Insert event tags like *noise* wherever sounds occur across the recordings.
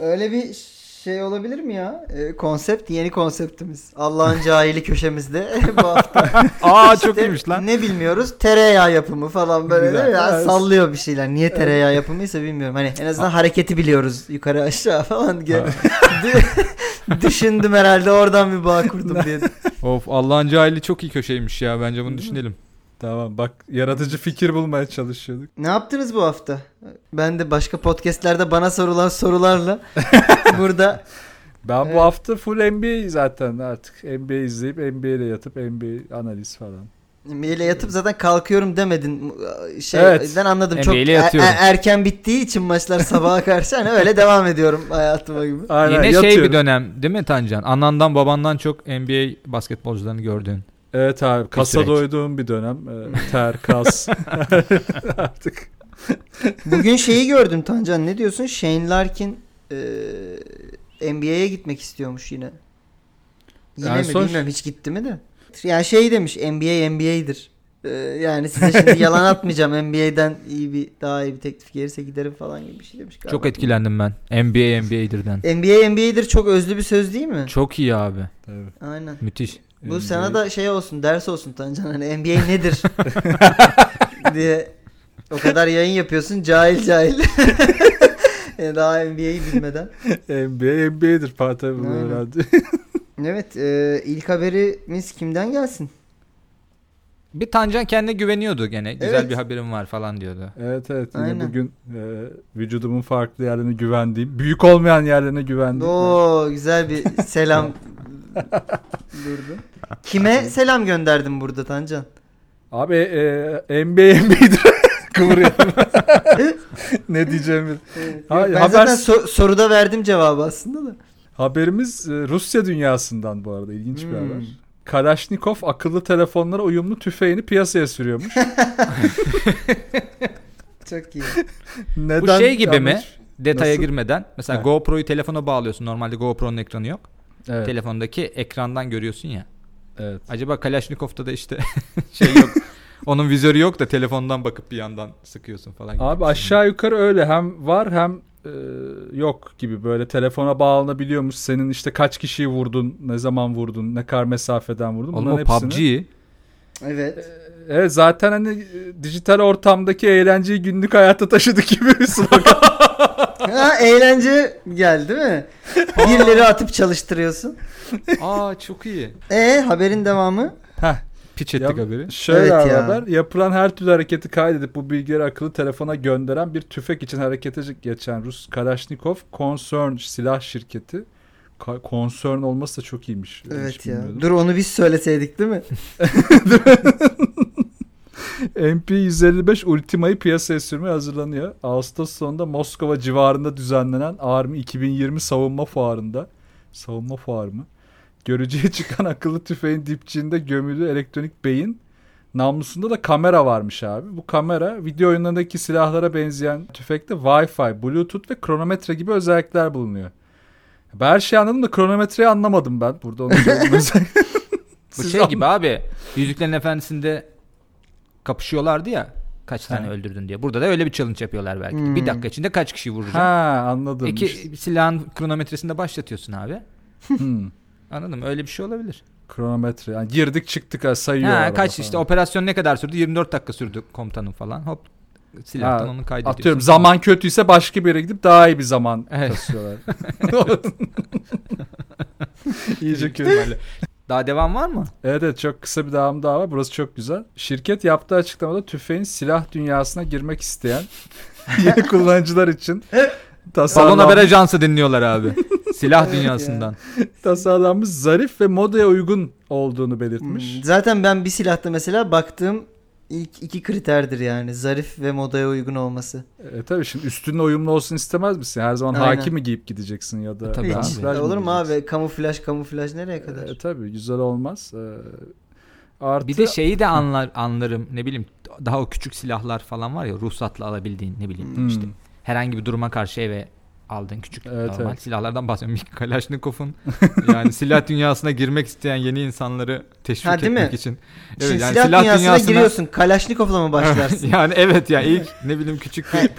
Öyle bir şey olabilir mi ya? Ee, konsept yeni konseptimiz. Allah'ın cahili köşemizde *laughs* bu hafta. *laughs* Aa İşte çok iyiymiş lan. Ne bilmiyoruz? Tereyağı yapımı falan böyle Güzel. Ya Evet. sallıyor bir şeyler. Niye tereyağı yapımıysa bilmiyorum. Hani en azından hareketi biliyoruz. Yukarı aşağı falan diye. *laughs* Dü- Düşündüm herhalde oradan bir bağ kurdum diye. Of Allah'ın cahili çok iyi köşeymiş ya. Bence bunu düşünelim. Tamam bak yaratıcı fikir bulmaya çalışıyorduk. Ne yaptınız bu hafta? Ben de başka podcastlerde bana sorulan sorularla *laughs* burada Ben Evet. bu hafta full NBA zaten artık. NBA izleyip NBA'de yatıp NBA analiz falan. Maile yatıp zaten kalkıyorum demedin. Evet. Şeyden anladım. Çok er- yatıyorum. er- erken bittiği için maçlar sabaha karşı hani öyle devam ediyorum hayatıma gibi. Aynen, Yine şey yatıyorum. bir dönem değil mi Tancan? Anandan babandan çok NBA basketbolcularını gördün. Evet abi kasa doyduğum bir dönem. Ee, ter, kas. *laughs* *laughs* artık. Bugün şeyi gördüm Tancan ne diyorsun? Shane Larkin e, NBA'ye gitmek istiyormuş yine. Yine Yani mi son- bilmiyorum hiç gitti mi de. Yani şey demiş NBA NBA'dir. E, yani size şimdi *laughs* yalan atmayacağım NBA'den iyi bir daha iyi bir teklif gelirse giderim falan gibi bir şey demiş galiba. Çok etkilendim ben. NBA NBA'dirden. NBA NBA'dir çok özlü bir söz değil mi? Çok iyi abi. Tabii. Aynen. Müthiş. Bu NBA. sana da şey olsun ders olsun Tancan hani NBA nedir *laughs* diye o kadar yayın yapıyorsun cahil cahil. *laughs* Yani Daha NBA'yi bilmeden. NBA NBA'dir Fatih bunu Aynen. öğrendi. *laughs* Evet e, ilk haberimiz kimden gelsin? Bir Tancan kendine güveniyordu gene. Güzel Evet. bir haberim var falan diyordu. evet evet yine Aynen. bugün e, vücudumun farklı yerlerine güvendiğim, büyük olmayan yerlerine güvendiğim. Oo güzel bir selam *laughs* durdu. Kime selam gönderdim burada Tancan? Abi e, NBA NBA'dir. *laughs* Kıvırıyorum. *laughs* ne diyeceğimi. Hayır, ben haber- zaten so- soruda verdim cevabı aslında da. Haberimiz e, Rusya dünyasından bu arada ilginç bir Hmm. haber. Kalashnikov akıllı telefonlara uyumlu tüfeğini piyasaya sürüyormuş. Çok iyi. Neden? Bu şey gibi mi? yanlış? Detaya Nasıl? girmeden. Mesela Ha. GoPro'yu telefona bağlıyorsun. Normalde GoPro'nun ekranı yok. Evet, Telefondaki ekrandan görüyorsun ya. evet. Acaba Kalashnikov'ta da işte *laughs* şey yok. Onun vizörü yok da telefondan bakıp bir yandan sıkıyorsun falan. gibi Abi şey. aşağı yukarı öyle hem var hem e, yok gibi böyle telefona bağlanabiliyormuş. Senin işte kaç kişiyi vurdun, ne zaman vurdun, ne kadar mesafeden vurdun. Oğlum Bunların o hepsini- PUBG. Evet. Evet zaten hani e, dijital ortamdaki eğlenceyi günlük hayata taşıdık gibi bir slogan. *laughs* ha, eğlence geldi değil mi? Birileri atıp çalıştırıyorsun. Aa çok iyi. E haberin devamı? Heh, Piç ettik Ya- haberi. Şöyle Evet ya. haber. Yapılan her türlü hareketi kaydedip bu bilgileri akıllı telefona gönderen bir tüfek için harekete geçen Rus Kalashnikov Concern silah şirketi. Ka- Concern olması da çok iyiymiş. Evet ya. bilmiyordum. Dur onu biz söyleseydik değil mi? *laughs* *laughs* MP-155 Ultima'yı piyasaya sürmeye hazırlanıyor. Ağustos sonunda Moskova civarında düzenlenen Army 2020 savunma fuarında savunma fuarı mı? Görücüye *laughs* çıkan akıllı tüfeğin dipçiğinde gömülü elektronik beyin namlusunda da kamera varmış abi. Bu kamera video oyunlarındaki silahlara benzeyen tüfekte Wi-Fi, Bluetooth ve kronometre gibi özellikler bulunuyor. Ben her şeyi anladım da kronometreyi anlamadım ben. Burada onu. *laughs* Bu şey gibi abi. Yüzüklerin Efendisi'nde kapışıyorlardı ya. Kaç tane Ha. öldürdün diye. Burada da öyle bir challenge yapıyorlar belki. Hmm. Bir dakika içinde kaç kişi vuracaksın? Ha anladım. İki silahın kronometresinde başlatıyorsun abi. Hmm. *laughs* Anladın mı? Öyle bir şey olabilir. Kronometre. Yani girdik çıktık ha, sayıyor. Ha, kaç falan. işte operasyon ne kadar sürdü? 24 dakika sürdü komutanın falan. Hop silahtan Ha, onu kaydediyorsun. Atıyorum zaman kötüyse başka bir yere gidip daha iyi bir zaman Evet. kasıyorlar. *laughs* *laughs* İyice kötü. Daha devam var mı? Evet evet çok kısa bir devam daha var. Burası çok güzel. Şirket yaptığı açıklamada tüfeğin silah dünyasına girmek isteyen *laughs* yeni kullanıcılar için Salon tasarlan- Haber Ajansı dinliyorlar abi. Silah dünyasından. tasarlanmış zarif ve modaya uygun olduğunu belirtmiş. Hmm, Zaten ben bir silahta mesela baktığım ilk iki kriterdir yani. Zarif ve modaya uygun olması. E, tabii şimdi üstünle uyumlu olsun istemez misin? Her zaman Aynen. haki mi giyip gideceksin ya da E, tabii Hiç. abi. Olur mu abi? Kamuflaj kamuflaj nereye kadar? E, tabii güzel olmaz. E, artı Bir de şeyi de anlar anlarım ne bileyim daha o küçük silahlar falan var ya ruhsatla alabildiğin ne bileyim Hmm. işte herhangi bir duruma karşı eve aldığın küçük Evet, normal evet. silahlardan bahsediyorum. *laughs* Kalashnikov'un yani silah dünyasına girmek isteyen yeni insanları teşvik Ha, değil etmek mi? için. Şimdi yani silah, dünyasına dünyasına- giriyorsun. Kalaşnikov'la mı başlarsın? *laughs* yani evet ya ilk ne bileyim küçük bir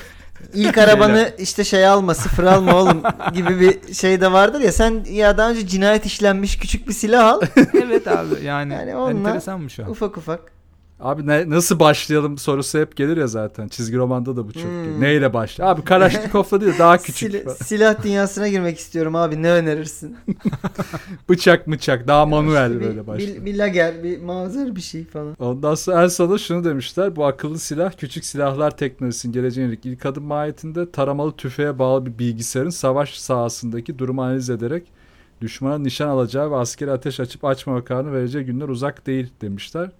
İlk arabanı işte şey alma sıfır alma oğlum gibi bir şey de vardır ya sen ya daha önce cinayet işlenmiş küçük bir silah al *laughs* evet abi yani, Yani onunla- enteresanmış o. ufak ufak. Abi ne, nasıl başlayalım sorusu hep gelir ya zaten. Çizgi romanda da bu çok. Hmm. Neyle başla? Abi Kalaşnikov'la *laughs* değil daha küçük. Falan. silah dünyasına girmek istiyorum abi ne önerirsin? *laughs* Bıçak mıçak daha manuel İşte bir- böyle başlıyor. Bir, bir lager bir mağazar bir şey falan. Ondan sonra en sonunda şunu demişler. Bu akıllı silah küçük silahlar teknolojisinin yönelik ilk adım mahiyetinde taramalı tüfeğe bağlı bir bilgisayarın savaş sahasındaki durumu analiz ederek düşmana nişan alacağı ve askeri ateş açıp açmama kararını vereceği günler uzak değil demişler.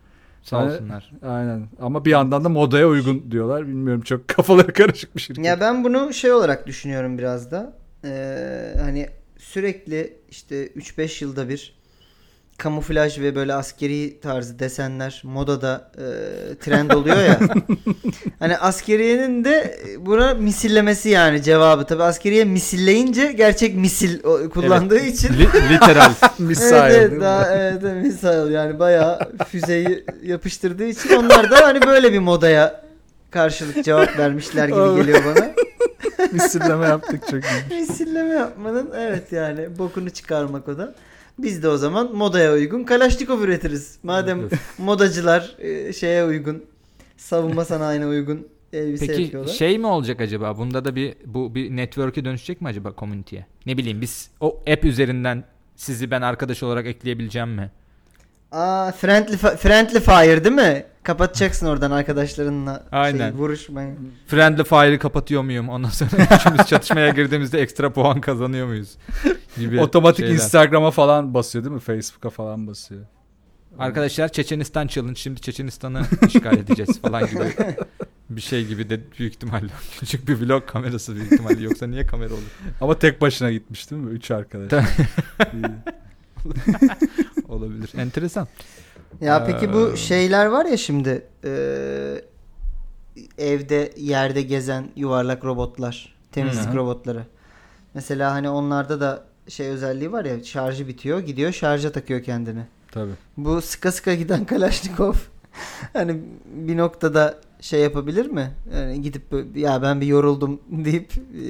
Sağ olsunlar. Aynen. Ama bir yandan da modaya uygun diyorlar. Bilmiyorum çok *laughs* kafaları karışık bir şirket. Ya ben bunu şey olarak düşünüyorum biraz da. Ee, hani sürekli işte 3-5 yılda bir kamuflaj ve böyle askeri tarzı desenler modada e, trend oluyor ya. *laughs* hani askeriyenin de buna misillemesi yani cevabı. Tabi askeriye misilleyince gerçek misil kullandığı için. Li- literal. Misal *laughs* evet, evet, daha, evet, evet, misal yani bayağı füzeyi yapıştırdığı için onlar da hani böyle bir modaya karşılık cevap vermişler gibi Evet. geliyor bana. *laughs* Misilleme yaptık çok iyi. Misilleme yapmanın evet yani bokunu çıkarmak o da. Biz de o zaman modaya uygun Kalaşnikov üretiriz. Madem modacılar e, şeye uygun, savunma sanayine uygun elbise Peki yapıyorlar. şey mi olacak acaba? Bunda da bir bu bir network'e dönüşecek mi acaba community'ye? Ne bileyim biz o app üzerinden sizi ben arkadaş olarak ekleyebileceğim mi? Aa friendly fi- friendly fire değil mi? Kapatacaksın *laughs* oradan arkadaşlarınla Aynen. Şey, vuruşmayı. Friendly Fire'ı kapatıyor muyum? Ondan sonra *laughs* üçümüz çatışmaya girdiğimizde ekstra puan kazanıyor muyuz? Gibi Otomatik şeyler. Instagram'a falan basıyor değil mi? Facebook'a falan basıyor. Arkadaşlar Çeçenistan challenge şimdi Çeçenistan'ı işgal edeceğiz falan gibi *laughs* bir şey gibi de büyük ihtimalle küçük bir vlog kamerası büyük ihtimalle yoksa niye kamera olur? Ama tek başına gitmiş değil mi? Üç arkadaş. Olabilir. Enteresan. Ya peki bu Ee, şeyler var ya şimdi e, evde yerde gezen yuvarlak robotlar, temizlik Hı. robotları. Mesela hani onlarda da şey özelliği var ya şarjı bitiyor gidiyor şarja takıyor kendini. Tabii. Bu sıka sıka giden *laughs* Kalaşnikov hani bir noktada şey yapabilir mi? Yani gidip ya ben bir yoruldum *laughs* deyip e,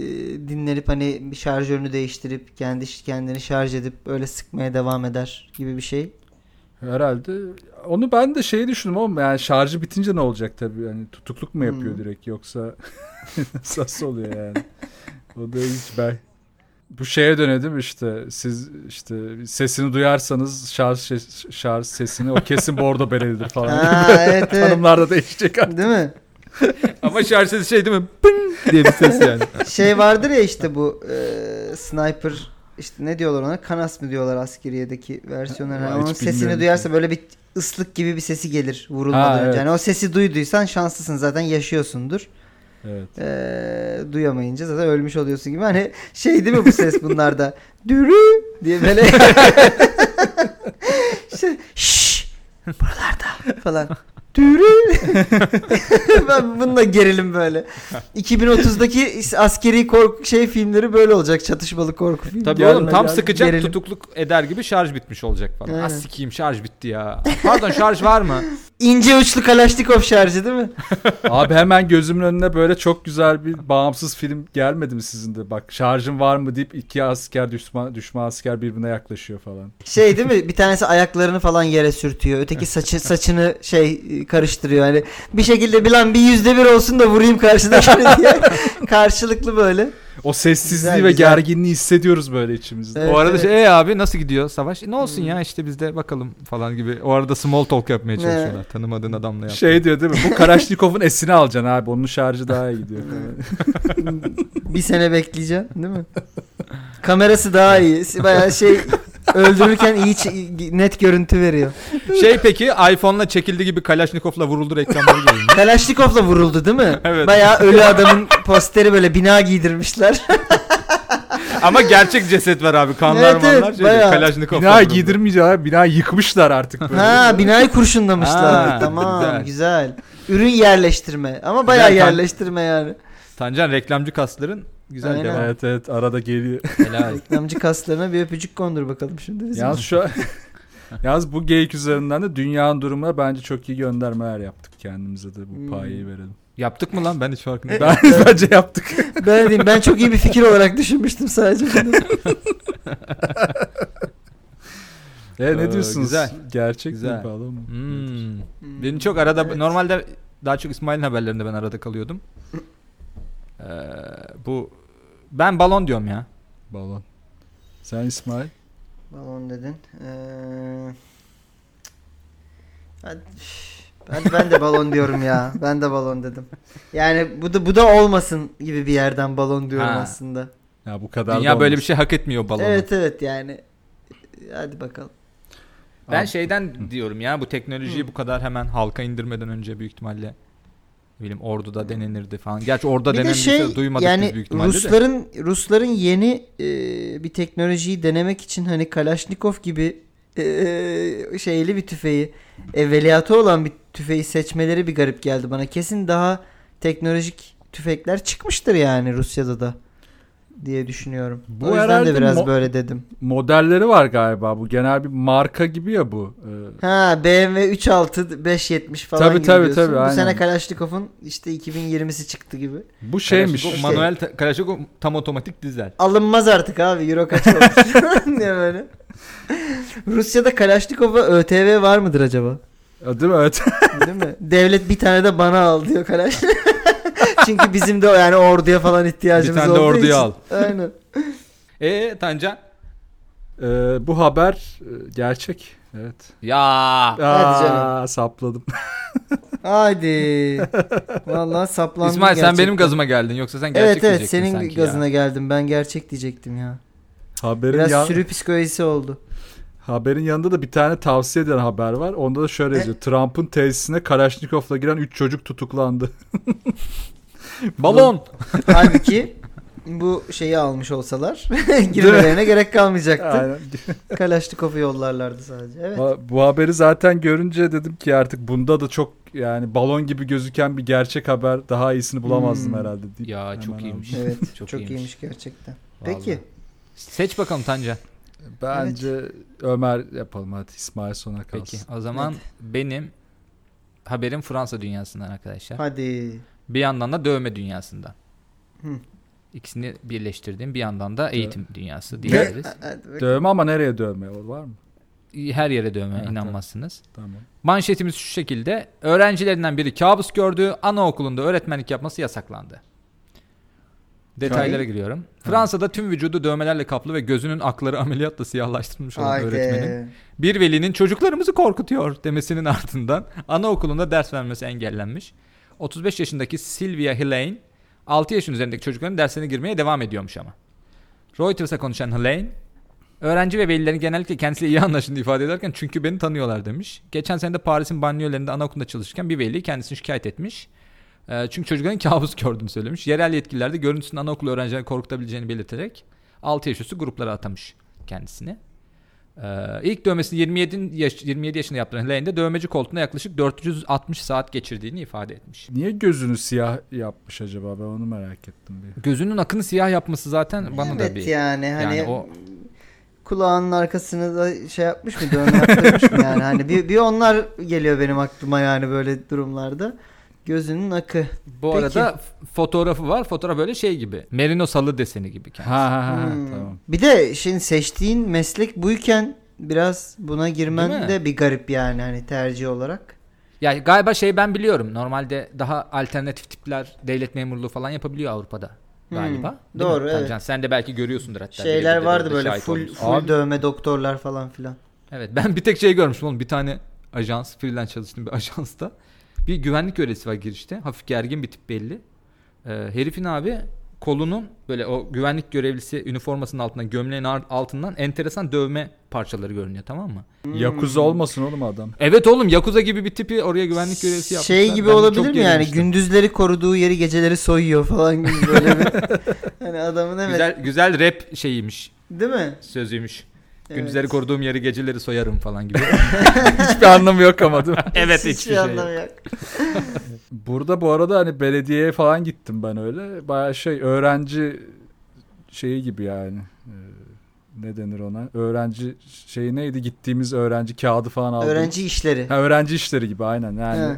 dinlenip hani bir şarjörünü değiştirip kendi kendini şarj edip öyle sıkmaya devam eder gibi bir şey. Herhalde. Onu ben de şey düşündüm ama yani şarjı bitince ne olacak tabii. Yani tutukluk mu yapıyor Hmm. direkt yoksa *laughs* nasıl oluyor yani? O da hiç ben bu şeye dönedim işte siz işte sesini duyarsanız şarj şarj sesini o kesin bordo berelidir falan. *laughs* Ha, evet, evet. Tanımlar da değişecek artık. Değil mi? *laughs* Ama şarj sesi şey değil mi? Pın diye bir ses yani. *laughs* Şey vardır ya işte bu e, sniper işte ne diyorlar ona? Kanas mı diyorlar askeriyedeki versiyonlar. Ha, hiç onun sesini duyarsa ki. böyle bir ıslık gibi bir sesi gelir vurulmadan Ha, önce. evet. Yani o sesi duyduysan şanslısın zaten yaşıyorsundur. Evet. E, duyamayınca zaten ölmüş oluyorsun gibi. Hani şey değil mi bu ses bunlarda? *laughs* Dürü diye böyle *laughs* şey, şşş buralarda falan. Dürü. *laughs* ben bununla gerilim böyle. *laughs* 2030'daki askeri korku şey filmleri böyle olacak. Çatışmalı korku filmleri. Tabii oğlum tam gelme. sıkacak Gerilim. tutukluk eder gibi şarj bitmiş olacak falan. Aynen. Az sikiyim şarj bitti ya. Pardon şarj var mı? *laughs* İnce uçlu Kalaşnikov şarjı değil mi? Abi hemen gözümün önüne böyle çok güzel bir bağımsız film gelmedi mi sizin de? Bak şarjın var mı deyip iki asker düşman, düşman asker birbirine yaklaşıyor falan. Şey değil mi? Bir tanesi ayaklarını falan yere sürtüyor. Öteki saçı saçını şey karıştırıyor. Hani bir şekilde bir lan bir yüzde bir olsun da vurayım karşıdakini *laughs* diye. Karşılıklı böyle. O sessizliği Güzel, ve güzel. gerginliği hissediyoruz böyle içimizde. Evet, o arada evet. şey "E abi nasıl gidiyor savaş? E, ne olsun Hmm. ya işte biz de bakalım falan gibi. O arada small talk yapmaya çalışıyorlar. Tanımadığın adamla yap. Şey diyor değil mi? Bu Kalaşnikov'un esini alacaksın abi. Onun şarjı daha iyi gidiyor. *laughs* Bir sene bekleyeceğim değil mi? Kamerası daha iyi. Bayağı şey öldürürken iyi ç- net görüntü veriyor. şey peki iPhone'la çekildi gibi Kalashnikov'la vuruldu reklamları geliyor. *laughs* Kalaşnikov'la vuruldu değil mi? Evet. Bayağı ölü adamın posteri böyle bina giydirmişler. *laughs* Ama gerçek ceset var abi. Kanlar Evet, evet, manlar şey bayağı. Kalashnikov'la Bina vuruldu. giydirmeyecekler abi. Bina yıkmışlar artık böyle. ha binayı kurşunlamışlar. Ha, tamam güzel. güzel. Ürün yerleştirme ama bayağı Güzel, yerleştirme yani. Tancan reklamcı kasların güzel Aynen. devam. Evet evet arada geliyor. Helal. *laughs* Reklamcı kaslarına bir öpücük kondur bakalım şimdi. bizim. Yalnız şu *laughs* Yalnız bu geyik üzerinden de dünyanın durumuna bence çok iyi göndermeler yaptık kendimize de bu Hmm. payı verelim. Yaptık mı lan ben hiç farkında Ben, *laughs* bence yaptık. Ben diyeyim ben çok iyi bir fikir olarak düşünmüştüm sadece. bunu. E, Ee, ne diyorsunuz? güzel. Gerçek Güzel. mi balon mu? Hmm. Beni çok arada Evet. normalde daha çok İsmail'in haberlerinde ben arada kalıyordum. Ee, bu ben balon diyorum ya. Balon. Sen İsmail? Balon dedin. Ee... Hadi, hadi ben de balon diyorum ya. Ben de balon dedim. Yani bu da bu da olmasın gibi bir yerden balon diyorum Ha. aslında. Ya bu kadar Dünya da böyle bir şey hak etmiyor balonu. Evet evet yani. Hadi bakalım. Ben Abi, şeyden diyorum ya bu teknolojiyi bu kadar hemen halka indirmeden önce büyük ihtimalle ne bileyim orduda denenirdi falan. Gerçi orada bir de denenirse şey duymadık biz yani büyük ihtimalle de. Rusların Rusların yeni e, bir teknolojiyi denemek için hani Kalashnikov gibi e, şeyli bir tüfeği evveliyatı olan bir tüfeği seçmeleri bir garip geldi bana. Kesin daha teknolojik tüfekler çıkmıştır yani Rusya'da da diye düşünüyorum. Bu o yüzden de biraz mo- böyle dedim. modelleri var galiba. Bu genel bir marka gibi ya bu. Ee, Ha BMW 3.6 570 falan Tabii, gibi tabii, diyorsun. tabii, Bu aynen. sene Kalashnikov'un işte 2020'si çıktı gibi. bu şeymiş. Kalashnikov manuel ta- Kalashnikov tam otomatik dizel. Alınmaz artık abi euro kaç olmuş *laughs* *laughs* diye böyle. Rusya'da Kalashnikov'a ÖTV var mıdır acaba? Değil mi? Evet. Değil mi? Devlet bir tane de bana al diyor Kalaş. *laughs* Çünkü bizim de yani orduya falan ihtiyacımız Bir tane de olduğu orduya için. al. *laughs* Aynen. E Tancan? Ee, bu haber e, gerçek. Evet. Ya Hadi canım. Sapladım. *laughs* Hadi. *laughs* Vallahi saplandım İsmail sen gerçekten. benim gazıma geldin yoksa sen gerçek Evet evet diyecektin senin sanki gazına ya. geldim. Ben gerçek diyecektim ya. Haberin Biraz yan- sürü psikolojisi oldu. Haberin yanında da bir tane tavsiye eden haber var. Onda da şöyle yazıyor. Trump'ın tesisine Kalashnikov'la giren 3 çocuk tutuklandı. *laughs* Balon. Halbuki bu şeyi almış olsalar *laughs* girmelerine gerek kalmayacaktı. Aynen. Yollarlardı sadece. Evet. Bu- Bu haberi zaten görünce dedim ki artık bunda da çok yani balon gibi gözüken bir gerçek haber daha iyisini bulamazdım Hmm. herhalde. deyip Ya hemen çok aldım. iyiymiş. Evet. *laughs* Çok çok, iyiymiş. iyiymiş. gerçekten. Vallahi. Peki. Seç bakalım Tancan. Bence Ömer yapalım hadi İsmail sona kalsın. Peki o zaman benim haberim Fransa dünyasından arkadaşlar. Hadi. Bir yandan da dövme dünyasından. Hı. İkisini birleştirdiğim bir yandan da eğitim dünyası Ve- diyebiliriz. Dövme ama nereye dövme var mı? Her yere dövme Evet, inanmazsınız. Tamam. Manşetimiz şu şekilde. Öğrencilerinden biri kabus gördü. Anaokulunda öğretmenlik yapması yasaklandı. Detaylara giriyorum. Fransa'da tüm vücudu dövmelerle kaplı ve gözünün akları ameliyatla siyahlaştırılmış olan öğretmenin Haydi. bir velinin çocuklarımızı korkutuyor demesinin ardından anaokulunda ders vermesi engellenmiş. 35 yaşındaki Sylvia Helene 6 yaşın üzerindeki çocukların derslerine girmeye devam ediyormuş ama. Reuters'a konuşan Helene öğrenci ve velilerin genellikle kendisiyle iyi anlaşıldığını ifade ederken çünkü beni tanıyorlar demiş. Geçen sene de Paris'in banliyölerinde anaokulunda çalışırken bir veli kendisini şikayet etmiş. Ee, çünkü çocukların kabus *laughs* gördüğünü söylemiş. Yerel yetkililer de görüntüsünün anaokulu öğrencilerini korkutabileceğini belirterek 6 yaş üstü gruplara atamış kendisini. Ee, ilk dövmesini 27 yaş 27 yaşında yaptıran Helene de dövmeci koltuğunda yaklaşık 460 saat geçirdiğini ifade etmiş. Niye gözünü siyah yapmış acaba ben onu merak ettim bir. Gözünün akını siyah yapması zaten bana evet da bir yani hani Yani o- kulağının arkasını da şey yapmış mı dövme yaptırmış mı yani hani bir, bir onlar geliyor benim aklıma yani böyle durumlarda gözünün akı bu Peki. arada fotoğrafı var. Fotoğraf böyle şey gibi. Merino salı deseni gibi kendisi. Ha ha ha Hmm. tamam. bir de şimdi seçtiğin meslek buyken biraz buna girmen de bir garip yani hani tercih olarak Ya galiba şey ben biliyorum. Normalde daha alternatif tipler devlet memurluğu falan yapabiliyor Avrupa'da galiba. Hmm, Değil mi? doğru, evet. Tancan, sen de belki görüyorsundur hatta. şeyler vardı böyle full olmuşsun. full Abi- dövme doktorlar falan filan Evet ben bir tek şey görmüştüm oğlum. Bir tane ajans, freelance çalıştığım bir ajansta. Bir güvenlik görevlisi var girişte. Hafif gergin bir tip belli. Ee, herifin abi kolunun böyle o güvenlik görevlisi üniformasının altından gömleğin altından enteresan dövme parçaları görünüyor tamam mı? Yakuza olmasın oğlum adam. Evet oğlum Yakuza gibi bir tipi oraya güvenlik görevlisi yapmışlar. şey gibi Ben olabilir mi yani gündüzleri koruduğu yeri geceleri soyuyor falan gibi böyle bir *laughs* hani adamın evet Güzel, güzel rap şeyiymiş, değil mi? sözüymüş. Evet. Gündüzleri koruduğum yeri geceleri soyarım falan gibi. *laughs* Hiçbir anlamı yok ama değil mi? *laughs* evet Hiçbir hiçbir şey. anlamı yok. *laughs* Burada bu arada hani belediyeye falan gittim ben öyle. Baya şey öğrenci şeyi gibi yani. Ne denir ona? Öğrenci şeyi neydi? Gittiğimiz öğrenci kağıdı falan aldık. Öğrenci işleri. Ha, öğrenci işleri gibi aynen yani.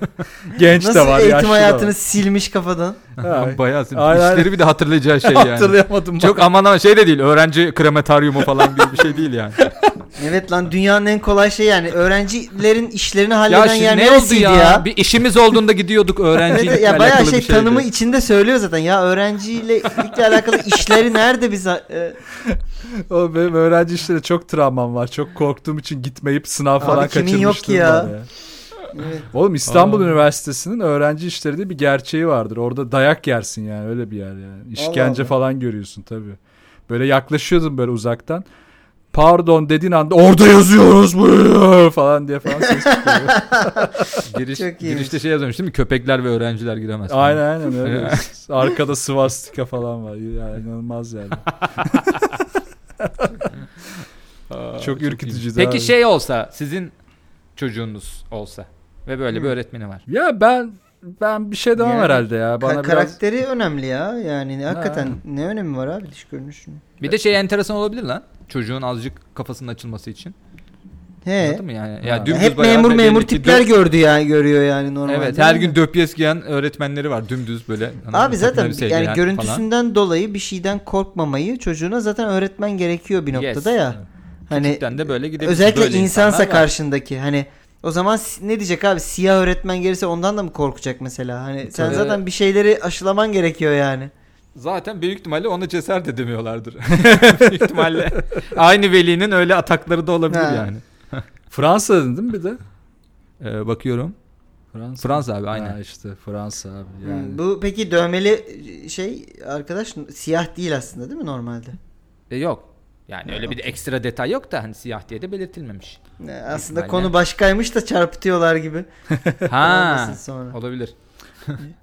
*laughs* Genç Nasıl de var, eğitim yaşlı hayatını da silmiş kafadan. var. Bayağı Aynen. işleri bir de hatırlayacağı şey yani. *laughs* Hatırlayamadım. Çok aman aman şey de değil. Öğrenci kremataryumu falan gibi bir şey değil yani. *laughs* Evet lan dünyanın en kolay şey yani. Öğrencilerin işlerini ya halleden yer ne oldu ya? ya? Bir işimiz olduğunda gidiyorduk öğrencilikle Evet, *laughs* ya alakalı bayağı bir şey tanımı içinde söylüyor zaten. Ya öğrenciyle alakalı işleri nerede biz? e, O benim öğrenci işleri çok travmam var. Çok korktuğum için gitmeyip sınav falan Abi kaçırmıştım. yok ya? var evet. Oğlum İstanbul Aa. Üniversitesi'nin öğrenci işleri diye bir gerçeği vardır. Orada dayak yersin yani öyle bir yer yani. İşkence Allah. falan görüyorsun tabii. Böyle yaklaşıyordum böyle uzaktan. Pardon dediğin anda orada yazıyoruz bu falan diye falan ses *laughs* çıkıyor. Giriş, Çok iyiymiş. girişte şey yazıyormuş değil mi? Köpekler ve öğrenciler giremez. falan. aynen aynen öyle. *laughs* Arkada swastika falan var. Yani inanılmaz yani. Aa, Çok ürkütücü Peki abi. şey olsa sizin çocuğunuz olsa ve böyle bir Hı. öğretmeni var. Ya ben ben bir şey demem Yani herhalde ya. Bana Ka- biraz karakteri önemli ya. Yani hakikaten ne önemi var abi dış görünüşünün? Bir de şey enteresan olabilir lan. Çocuğun azıcık kafasının açılması için. He. Anladın mı yani? Ya dümdüz Hep memur memur tipler dö- gördü yani görüyor yani normalde. Evet her gün döpyes giyen öğretmenleri var dümdüz böyle. Abi zaten giyen yani falan. görüntüsünden dolayı bir şeyden korkmamayı çocuğuna zaten öğretmen gerekiyor bir noktada Yes. ya. Hani Küçükten de böyle gidebilir. özellikle Böyle insansa var. karşındaki hani o zaman ne diyecek abi siyah öğretmen gelirse ondan da mı korkacak mesela? Hani sen Tabii. zaten bir şeyleri aşılaman gerekiyor yani. Zaten büyük ihtimalle ona cesaret edemiyorlardır. *laughs* büyük ihtimalle aynı velinin öyle atakları da olabilir Ha. yani. *laughs* Fransa dedin değil mi bir de? Ee, bakıyorum. Fransa. Fransa abi aynen. Ha işte Fransa abi yani. Hmm, Bu peki dövmeli şey arkadaş siyah değil aslında değil mi normalde? E, yok. Yani öyle bir de ekstra detay yok da hani siyah diye de belirtilmemiş. Aslında konu başkaymış da çarpıtıyorlar gibi. Ha. Sonra. olabilir.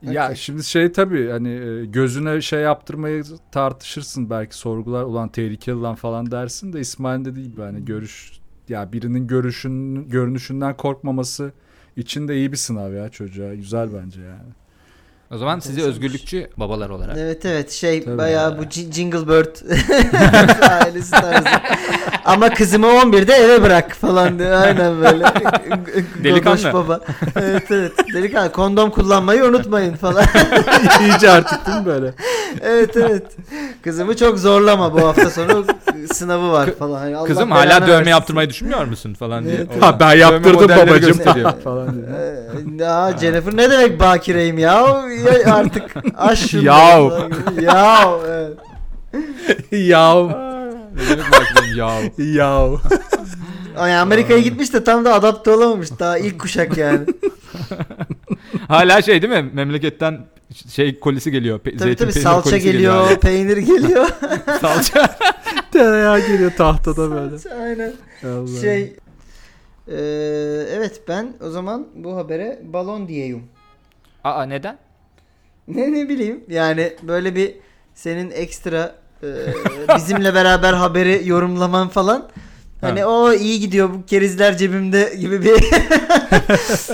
Ya şimdi şey tabii hani e, gözüne şey yaptırmayı tartışırsın belki sorgular ulan tehlikeli lan falan dersin de İsmail'in dediği gibi hani görüş ya birinin görüşün görünüşünden korkmaması için de iyi bir sınav ya çocuğa güzel bence yani. O zaman sizi özgürlükçü babalar olarak. Evet evet şey Tabii bayağı ya. bu Ji- Jingle Bird *laughs* ailesi tarzı. Ama kızımı 11'de eve bırak falan diyor. Aynen böyle. *laughs* Delikanlı. Baba. Evet evet. Delikanlı. Kondom kullanmayı unutmayın falan. *laughs* İyice artık değil mi böyle? evet evet. Kızımı çok zorlama bu hafta sonu sınavı var falan. Allah Kızım hala dövme versin. yaptırmayı düşünmüyor musun falan diye. Evet, Ha ben yaptırdım babacım *laughs* falan diyor. Ee, ya Jennifer ne demek bakireyim ya? ya artık aş şunu. Yav. Yav. Evet. Yav Ne demek yav. Ay Amerika'ya gitmiş de tam da adapte olamamış. Daha ilk kuşak yani. *laughs* Hala şey değil mi? Memleketten şey kolisi geliyor. Pe- tabii zeytin tabii peynir salça geliyor, hala. peynir geliyor. *laughs* salça. *laughs* Tereyağı geliyor tahtada böyle. Aynen. Allah. Şey Ee, evet ben o zaman bu habere balon diyeyim. Aa neden? Ne ne bileyim yani böyle bir senin ekstra bizimle beraber haberi yorumlaman falan. Hani o iyi gidiyor bu kerizler cebimde gibi bir *laughs*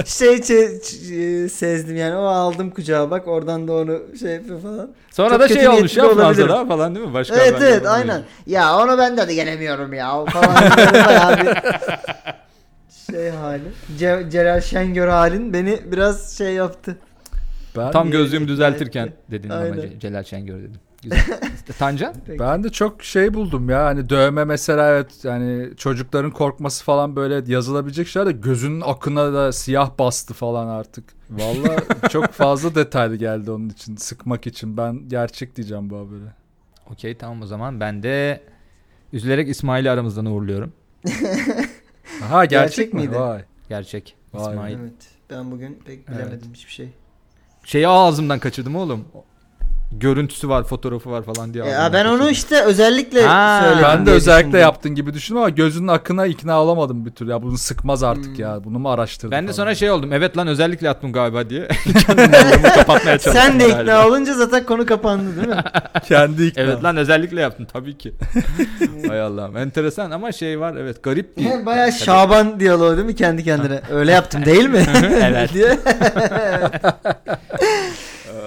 şey ç- e, sezdim yani o aldım kucağa bak oradan da onu şey yapıyor falan. Sonra Çok da şey olmuş ya de. Fransa'da falan değil mi? Başka evet evet aynen. Ya onu ben de gelemiyorum ya falan bayağı bir şey hali. Ce- Celal Şengör halin beni biraz şey yaptı. Ben, Tam gözlüğümü düzeltirken dedin. Ce- Celal Şengör dedim. Güzel. *laughs* Tancan? Ben de çok şey buldum ya hani dövme mesela evet yani çocukların korkması falan böyle yazılabilecek şeyler de gözünün akına da siyah bastı falan artık. Valla *laughs* çok fazla detaylı geldi onun için sıkmak için ben gerçek diyeceğim bu habere. Okey tamam o zaman ben de üzülerek İsmail'i aramızdan uğurluyorum. *laughs* Ha gerçek, Gerçek mi? miydi? Vay. Gerçek. Vay İsmail. Evet. Ben bugün pek bilemedim hiçbir şey. Şeyi ağzımdan kaçırdım oğlum. Görüntüsü var, fotoğrafı var falan diye. Ya ağzımdan ben onu işte özellikle Ha, söyledim. Ben de özellikle düşündüm. yaptın gibi düşündüm ama gözünün akına ikna olamadım bir türlü. Ya bunu sıkmaz artık Hmm. ya. Bunu mu araştırdın? Ben de sonra şey oldum. Evet lan özellikle attım galiba diye. *laughs* *laughs* Kendim yolumu kapatmaya *laughs* çalıştım. Sen de ikna galiba. olunca zaten konu kapandı değil mi? kendi ikna. Evet lan özellikle yaptım tabii ki. Hay Allah'ım. Enteresan ama şey var evet garip bir. Baya Şaban diyaloğu değil mi kendi kendine? Öyle yaptım değil mi? Evet. diye.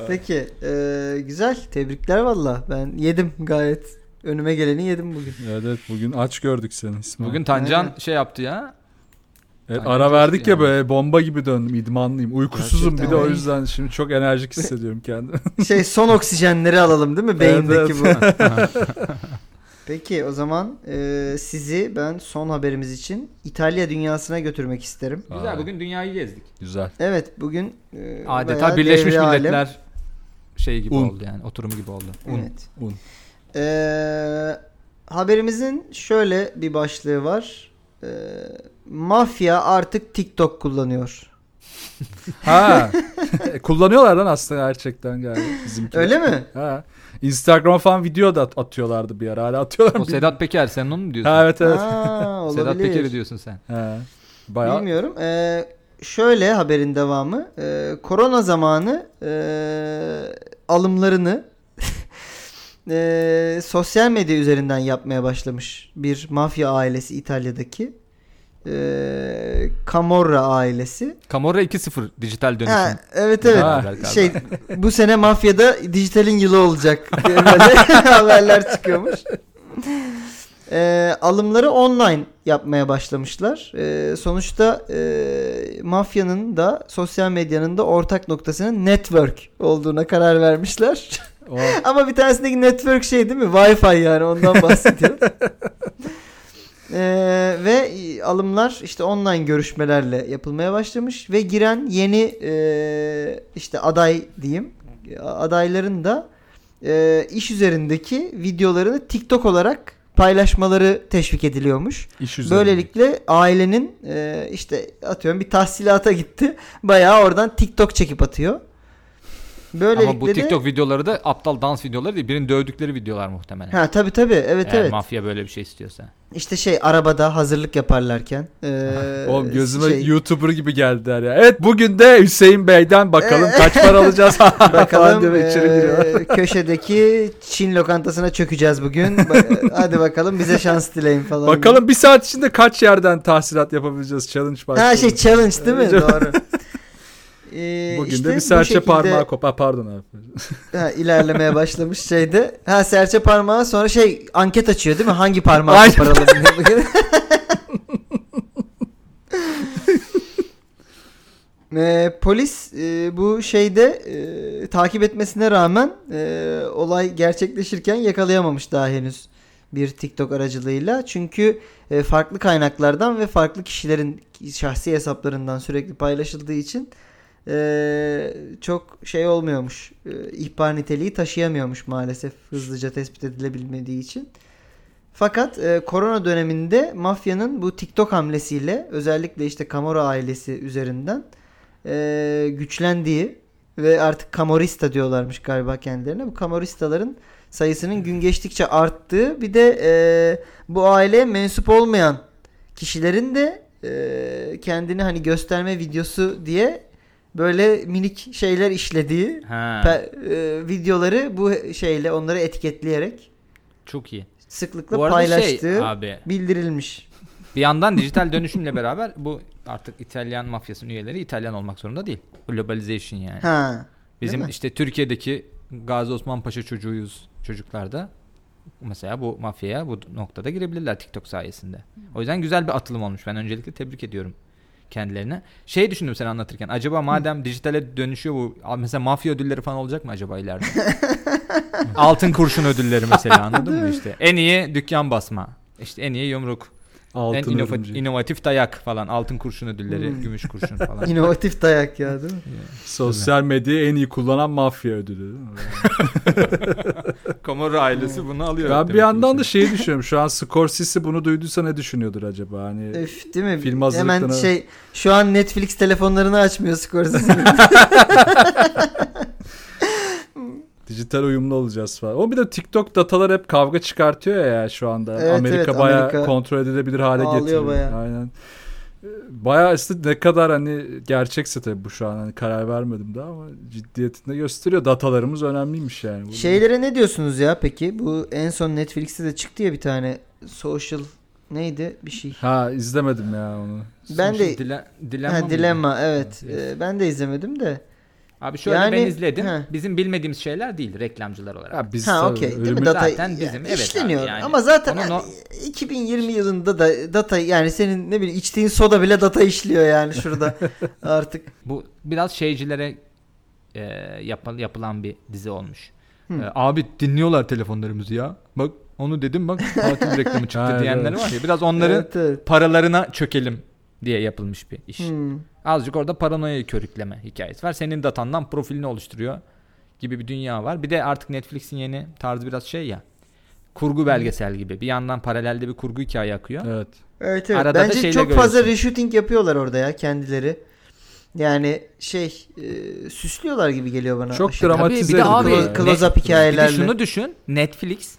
Peki e, güzel tebrikler valla ben yedim gayet Önüme geleni yedim bugün. Evet, evet bugün aç gördük seni İsmail. Bugün Tancan Aynen. şey yaptı ya. Evet, ara verdik ya yani. böyle bomba gibi döndüm idmanlıyım. Uykusuzum bir de Gerçekten o yüzden şimdi çok enerjik hissediyorum kendimi. *laughs* Şey son oksijenleri alalım değil mi? Beyindeki bu. *laughs* *laughs* Peki o zaman e, sizi ben son haberimiz için İtalya dünyasına götürmek isterim. Güzel bugün dünyayı gezdik. Güzel. Evet bugün e, Adeta Birleşmiş devre alem. Şey gibi Un. oldu yani oturumu gibi oldu. Un. Evet. Un. Ee, haberimizin şöyle bir başlığı var. Ee, mafya artık TikTok kullanıyor. *laughs* Ha. E, Kullanıyorlar lan aslında gerçekten galiba bizimkiler. Öyle mi? Ha. Instagram falan video da at- atıyorlardı bir ara. Hala atıyorlar O? Sedat Peker sen onu mu diyorsun? Ha evet evet. Aa, *laughs* Sedat. Peker'i diyorsun sen. Ha. Bayağı Bilmiyorum. Ee, şöyle haberin devamı. Ee, korona zamanı ee, alımlarını ee, *laughs* sosyal medya üzerinden yapmaya başlamış bir mafya ailesi İtalya'daki. Ee, Camorra ailesi. Camorra 2.0 dijital dönüşüm. Ha, evet evet. Ha. Şey bu sene mafyada dijitalin yılı olacak *laughs* böyle *laughs* haberler çıkıyormuş. Ee, alımları online yapmaya başlamışlar. Ee, sonuçta e, mafyanın da sosyal medyanın da ortak noktasının network olduğuna karar vermişler. o, *laughs* Ama bir tanesindeki network şey değil mi? Wi-Fi yani ondan bahsediyor. *laughs* Ee, ve alımlar işte online görüşmelerle yapılmaya başlamış ve giren yeni e, işte aday diyeyim adayların da e, iş üzerindeki videolarını TikTok olarak paylaşmaları teşvik ediliyormuş. iş üzerine. Böylelikle ailenin e, işte atıyorum bir tahsilata gitti. Bayağı oradan TikTok çekip atıyor. Böylelikle Ama bu de- TikTok videoları da aptal dans videoları değil. Birini dövdükleri videolar muhtemelen. Ha tabi tabi evet Eğer evet. mafya böyle bir şey istiyorsa. İşte şey arabada hazırlık yaparlarken. *laughs* eee, Oğlum gözüme şey, YouTuber gibi geldiler ya. Evet bugün de Hüseyin Bey'den bakalım kaç para alacağız *laughs* bakalım diye içeri giriyor. *laughs* köşedeki Çin lokantasına çökeceğiz bugün. Hadi bakalım bize şans dileyin falan. Bakalım bir saat içinde kaç yerden tahsilat yapabileceğiz challenge başladı. Ha şey challenge değil mi? Doğru. Eee, Bugün işte de bir serçe şekilde, parmağı kop. Ha, pardon abi. Ha, ilerlemeye başlamış şeyde. Ha serçe parmağı sonra şey anket açıyor değil mi? Hangi parmağı koparalım diye. *laughs* *laughs* Ee, polis e, bu şeyde e, takip etmesine rağmen e, olay gerçekleşirken yakalayamamış daha henüz bir TikTok aracılığıyla. Çünkü e, farklı kaynaklardan ve farklı kişilerin şahsi hesaplarından sürekli paylaşıldığı için e, çok şey olmuyormuş. E, ihbar niteliği taşıyamıyormuş maalesef hızlıca tespit edilebilmediği için. Fakat e, korona döneminde mafyanın bu TikTok hamlesiyle özellikle işte Camorra ailesi üzerinden e, güçlendiği ve artık Camorrista diyorlarmış galiba kendilerine. Bu Camorristaların sayısının gün geçtikçe arttığı bir de e, bu aileye mensup olmayan kişilerin de e, kendini hani gösterme videosu diye böyle minik şeyler işlediği pe- e, videoları bu şeyle onları etiketleyerek çok iyi. sıklıkla arada paylaştığı şey abi bildirilmiş. bir yandan dijital dönüşümle beraber bu artık İtalyan mafyasının üyeleri İtalyan olmak zorunda değil. Globalization yani. Ha. Bizim işte Türkiye'deki Gazi Osman Paşa çocuğuyuz çocuklar da mesela bu mafyaya bu noktada girebilirler TikTok sayesinde. O yüzden güzel bir atılım olmuş. Ben öncelikle tebrik ediyorum kendilerine. Şey düşündüm sen anlatırken. Acaba madem dijitale dönüşüyor bu mesela mafya ödülleri falan olacak mı acaba ileride? *laughs* Altın kurşun ödülleri mesela *laughs* anladın mı işte? En iyi dükkan basma. İşte en iyi yumruk. Altın en inova- örümcek. inovatif dayak falan. Altın kurşun ödülleri, Hmm. gümüş kurşun falan. *laughs* İnovatif dayak ya değil mi? Sosyal medyayı en iyi kullanan mafya ödülü. Komoro ailesi bunu alıyor. ben bir yandan da şeyi düşünüyorum. Şu an Scorsese bunu duyduysa ne düşünüyordur acaba? Hani Öf değil mi? Film Hemen hazırlıklarına- şey şu an Netflix telefonlarını açmıyor Scorsese. *laughs* *laughs* dijital uyumlu olacağız falan. O bir de TikTok datalar hep kavga çıkartıyor ya şu anda. Evet, Amerika evet, bayağı Amerika kontrol edilebilir hale ağlıyor getiriyor. bayağı. Aynen. Bayağı aslında ne kadar hani gerçekse tabii bu şu an hani karar vermedim daha ama ciddiyetinde gösteriyor. Datalarımız önemliymiş yani. Bu- Şeylere ne diyorsunuz ya peki? Bu en son Netflix'te de çıktı ya bir tane social neydi bir şey. Ha izlemedim ya onu. Ben de Dile, dilemma, ha, mıydı? dilemma evet. Evet. Ee, ben de izlemedim de. Abi şöyle Yani- ben izledim. Heh. Bizim bilmediğimiz şeyler değil reklamcılar olarak. Ya biz Ha okey değil mi? Data Zaten bizim, yani evet işleniyor. abi yani. Ama zaten Onun yani 2020 yılında da data yani senin ne bileyim içtiğin soda bile data işliyor yani şurada *laughs* artık. Bu biraz şeycilere e, yapı- yapılan bir dizi olmuş. E, abi dinliyorlar telefonlarımızı ya. Bak onu dedim bak tatil *laughs* reklamı çıktı diyenler var ya. Biraz onların Evet, evet. paralarına çökelim diye yapılmış bir iş. Hmm. Azıcık orada paranoyayı körükleme hikayesi var. Senin datandan profilini oluşturuyor gibi bir dünya var. Bir de artık Netflix'in yeni tarzı biraz şey ya. Kurgu belgesel gibi. Bir yandan paralelde bir kurgu hikaye akıyor. Evet. Evet evet. Arada da Bence çok fazla görüyorsun. reshooting yapıyorlar orada ya kendileri. Yani şey e, süslüyorlar gibi geliyor bana. Çok aşırı. dramatize Tabii bir de abi. Close up hikayelerle. Bir de şunu düşün. Netflix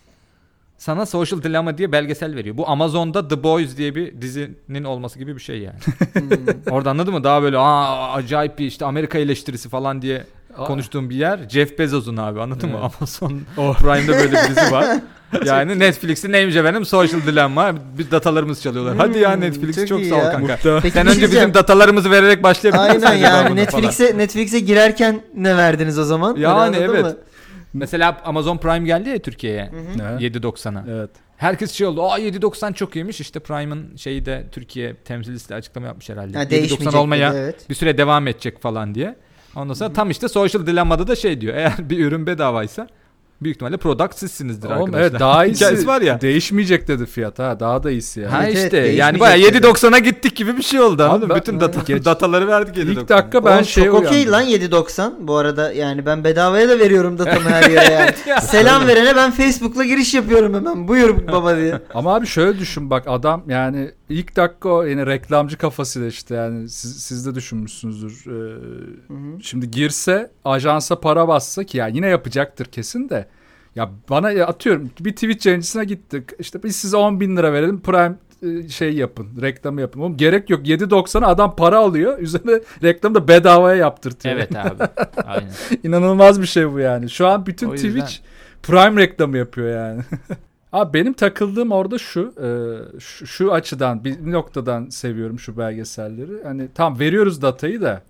sana Social Dilemma diye belgesel veriyor. Bu Amazon'da The Boys diye bir dizinin olması gibi bir şey yani. Hmm. Orada anladın mı? Daha böyle aa acayip bir işte Amerika eleştirisi falan diye Aa. konuştuğum bir yer. Jeff Bezos'un abi anladın mı? Evet. Amazon *laughs* Oh. Prime'de böyle bir dizi var. *laughs* Yani Netflix'in neymiş efendim? Social Dilemma. Bir datalarımız çalıyorlar. Hadi ya Hmm, Netflix çok çok, sağ ol ya. kanka. Peki Sen şey önce bizim datalarımızı vererek başlayabilirsin. Aynen yani Netflix'e Netflix'e girerken ne verdiniz o zaman? Yani evet. mı? Mesela Amazon Prime geldi ya Türkiye'ye. Evet. 7.90'a. Evet. Herkes şey oldu. Aa 7.90 çok iyiymiş. İşte Prime'ın şeyi de Türkiye temsilcisi de açıklama yapmış herhalde. Ha, 7.90 değişmeyecek olmaya dedi, evet. bir süre devam edecek falan diye. Ondan sonra tam işte Social Dilemma'da da şey diyor. Eğer bir ürün bedavaysa büyük ihtimalle product sizsinizdir Oğlum arkadaşlar. evet daha *laughs* iyisi var ya. Değişmeyecek dedi fiyat ha. Daha da iyisi yani. Ha işte evet, yani bayağı 7.90'a gittik gibi bir şey oldu. Abi ben- bütün data, Geç- dataları verdik 7.90'a. İlk dakika ben Oğlum şeye çok okey lan 7.90 bu arada yani ben bedavaya da veriyorum datamı her yere yani. *laughs* Selam verene ben Facebook'la giriş yapıyorum hemen buyur baba diye. Ama abi şöyle düşün bak adam yani ilk dakika o yine reklamcı kafasıyla işte yani siz, siz de düşünmüşsünüzdür. Ee, Hı hı. şimdi girse ajansa para bassa ki ya yine yapacaktır kesin de. Ya bana ya atıyorum bir Twitch yayıncısına gittik. İşte biz size 10 bin lira verelim Prime e, şey yapın reklamı yapın. Oğlum gerek yok 7.90'a adam para alıyor. *laughs* Üzerine reklamı da bedavaya yaptırtıyor. Evet abi. Aynen. *laughs* İnanılmaz bir şey bu yani. Şu an bütün yüzden- Twitch Prime reklamı yapıyor yani. *laughs* Abi benim takıldığım orada şu, e, şu, şu açıdan bir noktadan seviyorum şu belgeselleri. Hani tam veriyoruz datayı da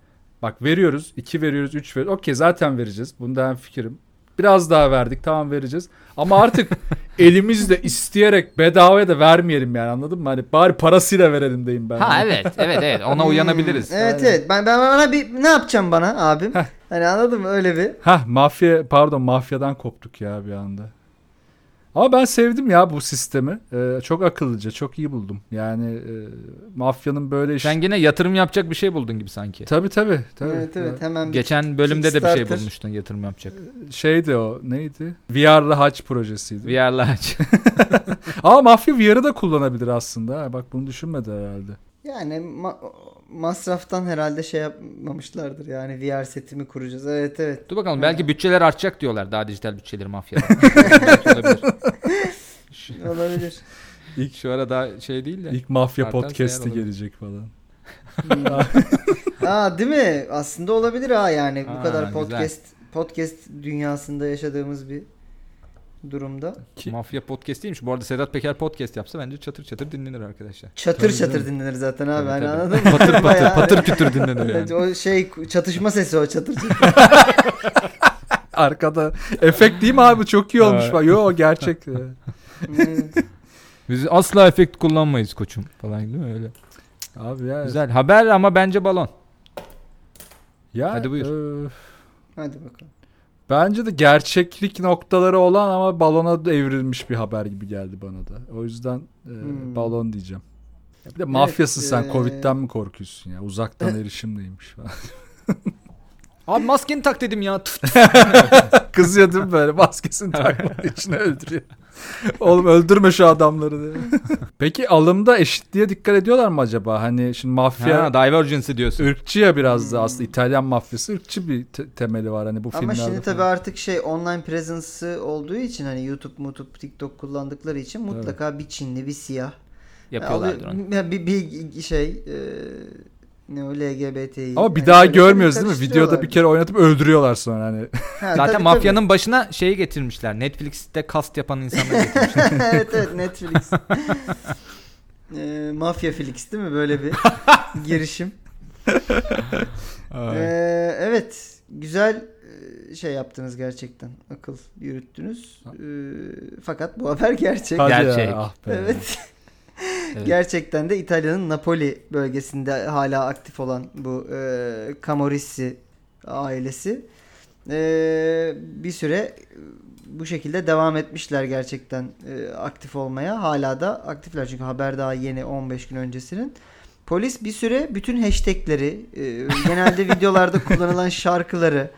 bak veriyoruz 2 veriyoruz 3 veriyoruz. Okey zaten vereceğiz. Bunda hem fikrim. Biraz daha verdik tamam vereceğiz. Ama artık *laughs* elimizle isteyerek bedavaya da vermeyelim yani anladın mı? Hani bari parasıyla verelim deyim ben. Ha evet evet evet ona uyanabiliriz. Hmm, Evet Aynen. evet ben, ben bana bir ne yapacağım bana abim? hani anladın mı öyle bir. Hah mafya pardon mafyadan koptuk ya bir anda. Ama ben sevdim ya bu sistemi. Ee, çok akıllıca, çok iyi buldum. Yani e, mafyanın böyle iş... Sen yine yatırım yapacak bir şey buldun gibi sanki. Tabii tabii. tabii. Evet evet hemen Geçen bölümde de bir şey bulmuştun yatırım yapacak. Şeydi o neydi? VR'lı haç projesiydi. VR'la aç. *laughs* Ama mafya VR'ı da kullanabilir aslında. Bak bunu düşünmedi herhalde. Yani ma- masraftan herhalde şey yapmamışlardır yani VR setimi kuracağız. Evet evet. Dur bakalım belki bütçeler artacak diyorlar daha dijital bütçeleri mafyada. *laughs* Belki olabilir. *laughs* Olabilir. İlk Şu ara daha şey değil de. ilk mafya Artarsa podcast'i gelecek falan. Aa değil mi? Aslında olabilir ha yani bu Ha, kadar güzel. podcast podcast dünyasında yaşadığımız bir durumda. Ki- Mafya podcast değilmiş. Bu arada Sedat Peker podcast yapsa bence çatır çatır dinlenir arkadaşlar. Çatır Tabii çatır canım. dinlenir zaten abi. Tabii, hani tabii. anladın mı? Patır patır Bayağı- patır kütür dinlenir yani. *laughs* o şey çatışma sesi o çatır çatır. *laughs* Arkada efekt değil mi abi? Çok iyi olmuş. Evet. Bak. Yo gerçek. *laughs* Biz asla efekt kullanmayız koçum falan değil mi öyle? abi ya. Güzel. Haber ama bence balon. Ya, Hadi buyur. e, Hadi bakalım. Bence de gerçeklik noktaları olan ama balona da evrilmiş bir haber gibi geldi bana da. O yüzden e, Hmm. balon diyeceğim. Ya bir de mafyasın sen e- Covid'den mi korkuyorsun ya? Uzaktan *laughs* erişimleymiş falan. Abi maskeni tak dedim ya. *laughs* Kızıyor değil mi böyle maskesini takmadığı *laughs* için öldürüyor. Oğlum öldürme şu adamları diye. *laughs* Peki alımda eşitliğe dikkat ediyorlar mı acaba? Hani şimdi mafya Ha, divergency diyorsun. ırkçı ya biraz da Hmm. aslında İtalyan mafyası ırkçı bir te- temeli var hani bu Ama filmlerde. şimdi tabii artık şey online presence'ı olduğu için hani YouTube, YouTube, TikTok kullandıkları için mutlaka bir Çinli, bir siyah. Yapıyorlardır onu. Alıyor- Ya bir, bir şey e, ne o LGBT'yi. Ama bir Hani daha böyle görmüyoruz tabii değil mi? Videoda bir kere oynatıp öldürüyorlar sonra hani. Ha, Zaten tabii, mafyanın başına şeyi getirmişler. Netflix'te kast yapan insanları getirmişler. tabii. *laughs* evet evet Netflix. e, Mafya Flix değil mi böyle bir girişim? Ee, evet güzel e, şey yaptınız gerçekten. Akıl yürüttünüz. E, fakat bu haber gerçek. Hadi Gerçek. Ya, ah be. Evet. Evet. Gerçekten de İtalya'nın Napoli bölgesinde hala aktif olan bu e, Camorrissi ailesi e, bir süre bu şekilde devam etmişler gerçekten e, aktif olmaya. Hala da aktifler çünkü haber daha yeni 15 gün öncesinin. Polis bir süre bütün hashtagleri, e, genelde *laughs* videolarda kullanılan şarkıları,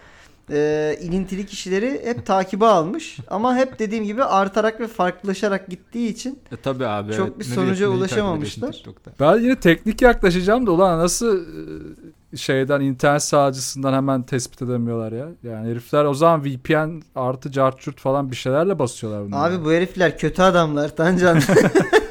e, ilintili kişileri hep takibe almış. Ama hep dediğim gibi artarak ve farklılaşarak gittiği için E, tabii abi. Çok evet. bir sonuca neyi ulaşamamışlar. Ben yine teknik yaklaşacağım da ulan nasıl e, şeyden internet sağcısından hemen tespit edemiyorlar ya. Yani herifler o zaman VPN artı cartçurt falan bir şeylerle basıyorlar bunları. Abi bu herifler kötü adamlar Tancan. *laughs*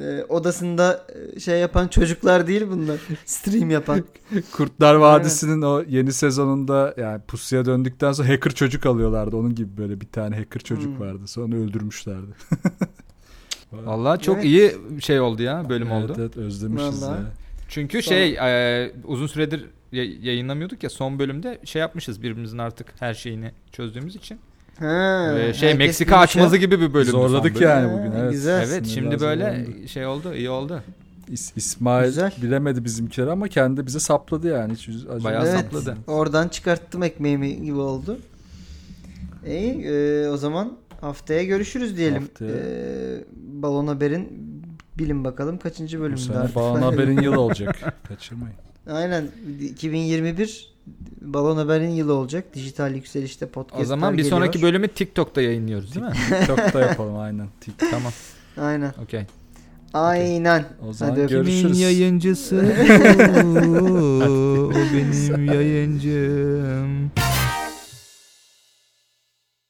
Ee, odasında e, şey yapan çocuklar değil bunlar. Stream yapan. *laughs* Kurtlar Vadisi'nin o yeni sezonunda yani pusuya döndükten sonra hacker çocuk alıyorlardı. Onun gibi böyle bir tane hacker çocuk Hmm. vardı. Sonra öldürmüşlerdi. *laughs* Vallahi çok Evet. iyi şey oldu ya bölüm evet, oldu. Evet özlemişiz Vallahi. ya. Çünkü Sonra- şey e, uzun süredir ya- yayınlamıyorduk ya son bölümde şey yapmışız birbirimizin artık her şeyini çözdüğümüz için. Ha, Ve şey herkes Meksika bilmiş açmazı ya. gibi bir bölüm. Zorladık yani bugün. Ha, Evet. güzel. Evet şimdi böyle zorlandı. şey oldu iyi oldu. İs- İsmail Güzel. bilemedi bizimkileri ama kendi bize sapladı yani. Hiç yüz- acı- Bayağı Evet. sapladı. Oradan çıkarttım ekmeğimi gibi oldu. İyi e, o zaman haftaya görüşürüz diyelim. Haftaya. E, Balon Haber'in bilin bakalım kaçıncı Bu bölümünde sene artık. Haber'in yılı *laughs* olacak. Kaçırmayın. Aynen 2021 Balon Haber'in yılı olacak. Dijital yükselişte podcast O zaman bir sonraki bölümü TikTok'ta yayınlıyoruz değil mi? *laughs* TikTok'ta yapalım aynen. Tamam. Aynen. Okey. Aynen. O zaman Hadi görüşürüz. yayıncısı. *laughs* o benim yayıncım.